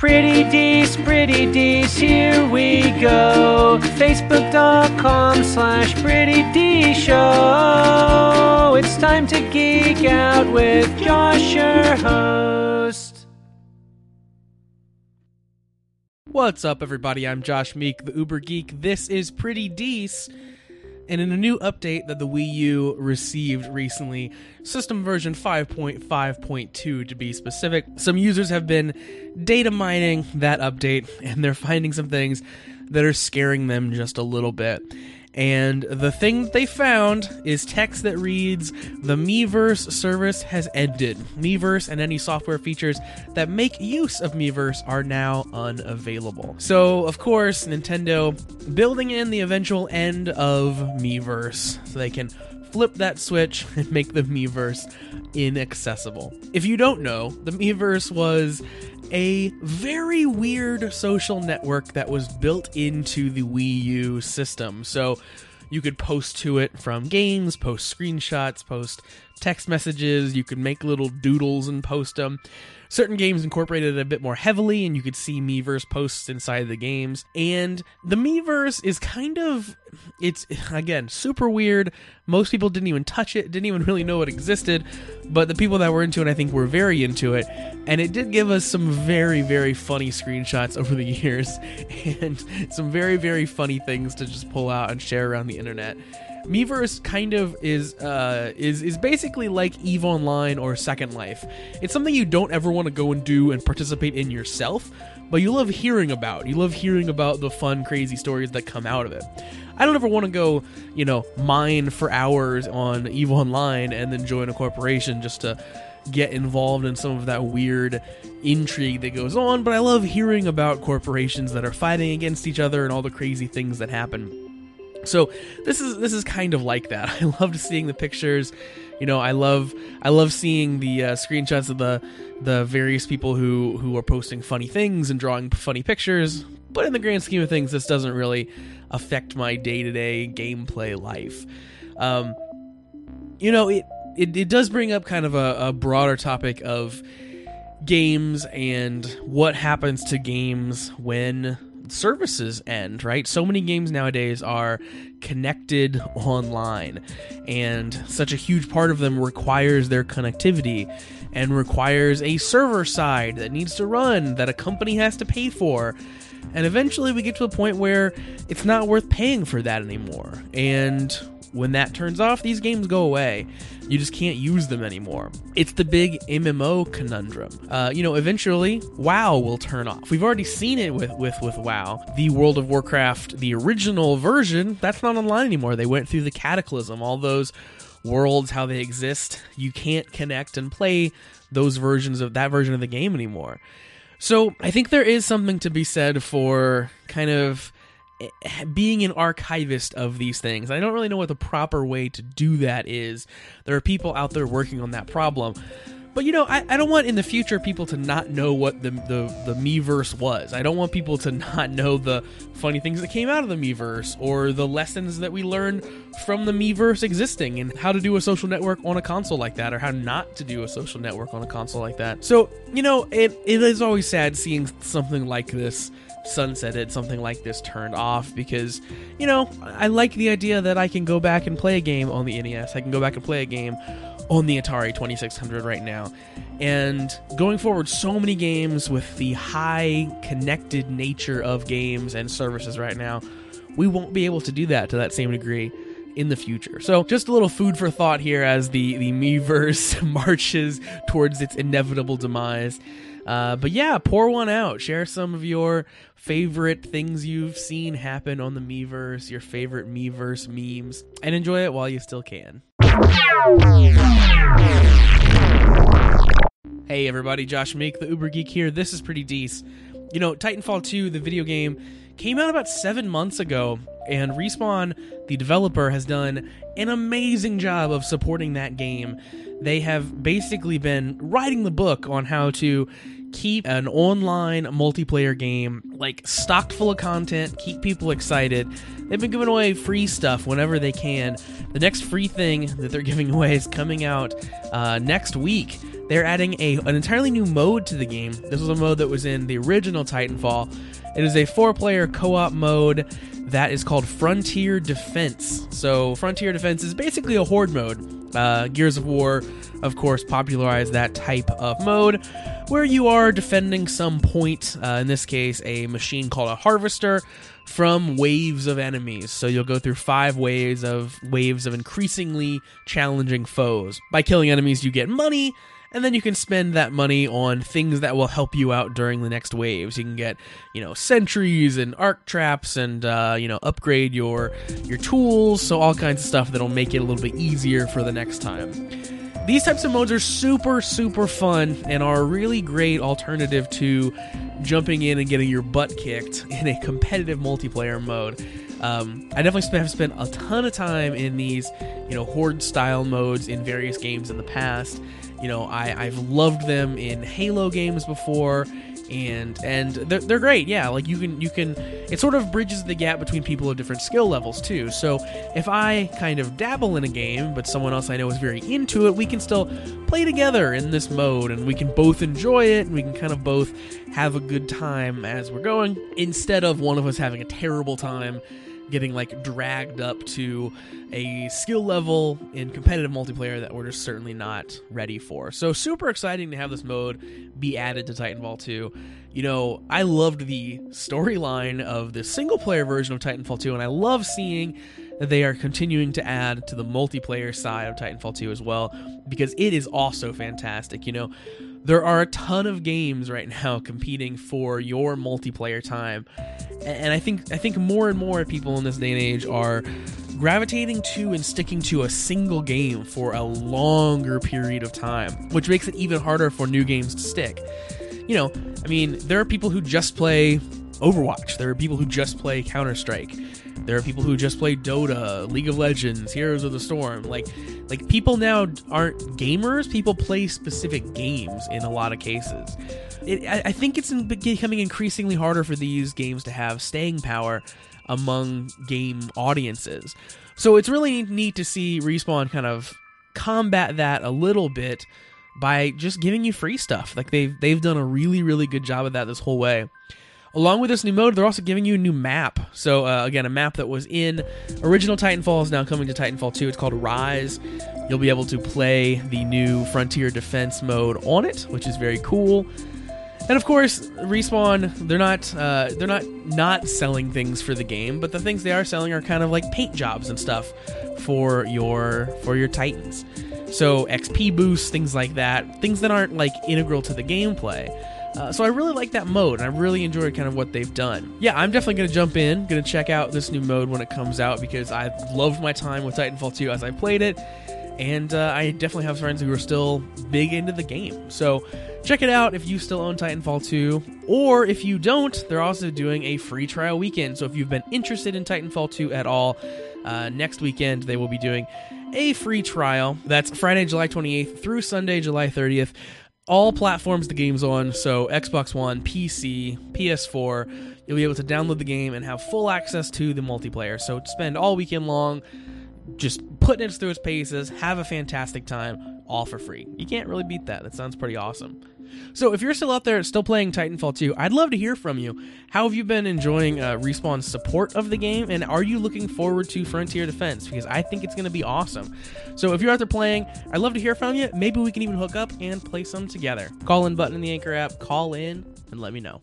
Pretty Dees, Pretty Dees, here we go. Facebook.com slash Pretty D Show. It's time to geek out with Josh, your host. What's up, everybody? I'm Josh Meek, the Uber Geek. This is Pretty Dees. And in a new update that the Wii U received recently, system version 5.5.2 to be specific, some users have been data mining that update and they're finding some things that are scaring them just a little bit. And the thing that they found is text that reads The Miiverse service has ended. Miiverse and any software features that make use of Miiverse are now unavailable. So, of course, Nintendo building in the eventual end of Miiverse so they can flip that switch and make the Miiverse inaccessible. If you don't know, the Miiverse was a very weird social network that was built into the Wii U system. So you could post to it from games, post screenshots, post text messages, you could make little doodles and post them. Certain games incorporated it a bit more heavily, and you could see Miiverse posts inside the games. And the Miiverse is kind of, it's again super weird. Most people didn't even touch it, didn't even really know it existed, but the people that were into it, I think, were very into it. And it did give us some very, very funny screenshots over the years, and some very, very funny things to just pull out and share around the internet. Miiverse kind of is uh, is is basically like Eve Online or Second Life. It's something you don't ever want to go and do and participate in yourself, but you love hearing about. You love hearing about the fun, crazy stories that come out of it. I don't ever want to go, you know, mine for hours on Eve Online and then join a corporation just to get involved in some of that weird intrigue that goes on, but I love hearing about corporations that are fighting against each other and all the crazy things that happen. So this is this is kind of like that. I loved seeing the pictures. You know, I love I love seeing the uh, screenshots of the the various people who who are posting funny things and drawing funny pictures. But in the grand scheme of things, this doesn't really affect my day to day gameplay life. Um, you know, it, it it does bring up kind of a, a broader topic of games and what happens to games when services end, right? So many games nowadays are connected online, and such a huge part of them requires their connectivity and requires a server side that needs to run that a company has to pay for. And eventually we get to a point where it's not worth paying for that anymore. And when that turns off, these games go away. You just can't use them anymore. It's the big MMO conundrum. Uh, you know, eventually WoW will turn off. We've already seen it with with with WoW. The World of Warcraft, the original version, that's not online anymore. They went through the Cataclysm. All those worlds, how they exist, you can't connect and play those versions of that version of the game anymore. So I think there is something to be said for kind of being an archivist of these things. I don't really know what the proper way to do that is. There are people out there working on that problem. But you know, I, I don't want in the future people to not know what the, the the Miiverse was. I don't want people to not know the funny things that came out of the Miiverse or the lessons that we learned from the Miiverse existing and how to do a social network on a console like that or how not to do a social network on a console like that. So, you know, it, it is always sad seeing something like this sunsetted, something like this turned off because, you know, I like the idea that I can go back and play a game on the NES. I can go back and play a game on the Atari 2600 right now. And going forward, so many games with the high connected nature of games and services right now, we won't be able to do that to that same degree in the future. So just a little food for thought here as the the Miiverse marches towards its inevitable demise. Uh, but yeah, pour one out. Share some of your favorite things you've seen happen on the Miiverse, your favorite Miiverse memes, and enjoy it while you still can. Hey everybody, Josh Meek, the Uber Geek here. This is Pretty Dees. You know, Titanfall 2, the video game, came out about seven months ago, and Respawn, the developer, has done an amazing job of supporting that game. They have basically been writing the book on how to keep an online multiplayer game like stocked full of content, keep people excited. They've been giving away free stuff whenever they can. The next free thing that they're giving away is coming out uh, next week. They're adding a an entirely new mode to the game. This was a mode that was in the original Titanfall. It is a four-player co-op mode that is called Frontier Defense. So Frontier Defense is basically a horde mode. Uh, Gears of War, of course, popularized that type of mode where you are defending some point, uh, in this case, a machine called a harvester, from waves of enemies. So you'll go through five waves of waves of increasingly challenging foes. By killing enemies, you get money, and then you can spend that money on things that will help you out during the next waves. You can get, you know, sentries and arc traps, and uh, you know, upgrade your your tools. So all kinds of stuff that'll make it a little bit easier for the next time. These types of modes are super, super fun and are a really great alternative to jumping in and getting your butt kicked in a competitive multiplayer mode. Um, I definitely have spent a ton of time in these, you know, horde style modes in various games in the past. You know, I, I've loved them in Halo games before and and they're, they're great yeah like you can you can it sort of bridges the gap between people of different skill levels too. So if i kind of dabble in a game but someone else i know is very into it we can still play together in this mode and we can both enjoy it and we can kind of both have a good time as we're going instead of one of us having a terrible time getting like dragged up to a skill level in competitive multiplayer that we're just certainly not ready for. So super exciting to have this mode be added to Titanfall 2. You know, I loved the storyline of the single player version of Titanfall 2 and I love seeing that they are continuing to add to the multiplayer side of Titanfall 2 as well because it is also fantastic. You know, there are a ton of games right now competing for your multiplayer time. And i think i think more and more people in this day and age are gravitating to and sticking to a single game for a longer period of time which makes it even harder for new games to stick. You know i mean there are people who just play overwatch there are people who just play counter-strike there are people who just play Dota, League of Legends, Heroes of the Storm. Like like people now aren't gamers, people play specific games in a lot of cases. It, I, I think it's becoming increasingly harder for these games to have staying power among game audiences. So it's really neat to see Respawn kind of combat that a little bit by just giving you free stuff. Like they've they've done a really really good job of that this whole way. Along with this new mode, they're also giving you a new map. So, uh, again, a map that was in original Titanfall is now coming to Titanfall 2. It's called Rise. You'll be able to play the new Frontier Defense mode on it, which is very cool. And of course, respawn they're not uh, they're not not selling things for the game, but the things they are selling are kind of like paint jobs and stuff for your for your Titans. So XP boosts, things like that, things that aren't like integral to the gameplay. Uh, so I really like that mode, and I really enjoyed kind of what they've done. Yeah, I'm definitely going to jump in, going to check out this new mode when it comes out because I loved my time with Titanfall 2 as I played it, and uh, I definitely have friends who are still big into the game. So check it out if you still own Titanfall 2, or if you don't, they're also doing a free trial weekend. So if you've been interested in Titanfall 2 at all, uh, next weekend they will be doing a free trial. That's Friday, July 28th through Sunday, July 30th all platforms the game's on, so Xbox One, PC, PS4, you'll be able to download the game and have full access to the multiplayer. So spend all weekend long just putting it through its paces, have a fantastic time, all for free. You can't really beat that. That sounds pretty awesome. So if you're still out there still playing Titanfall 2, I'd love to hear from you. How have you been enjoying uh, Respawn's support of the game, and are you looking forward to Frontier Defense? Because I think it's going to be awesome. So if you're out there playing, I'd love to hear from you. Maybe we can even hook up and play some together. Call in button in the Anchor app, call in, and let me know.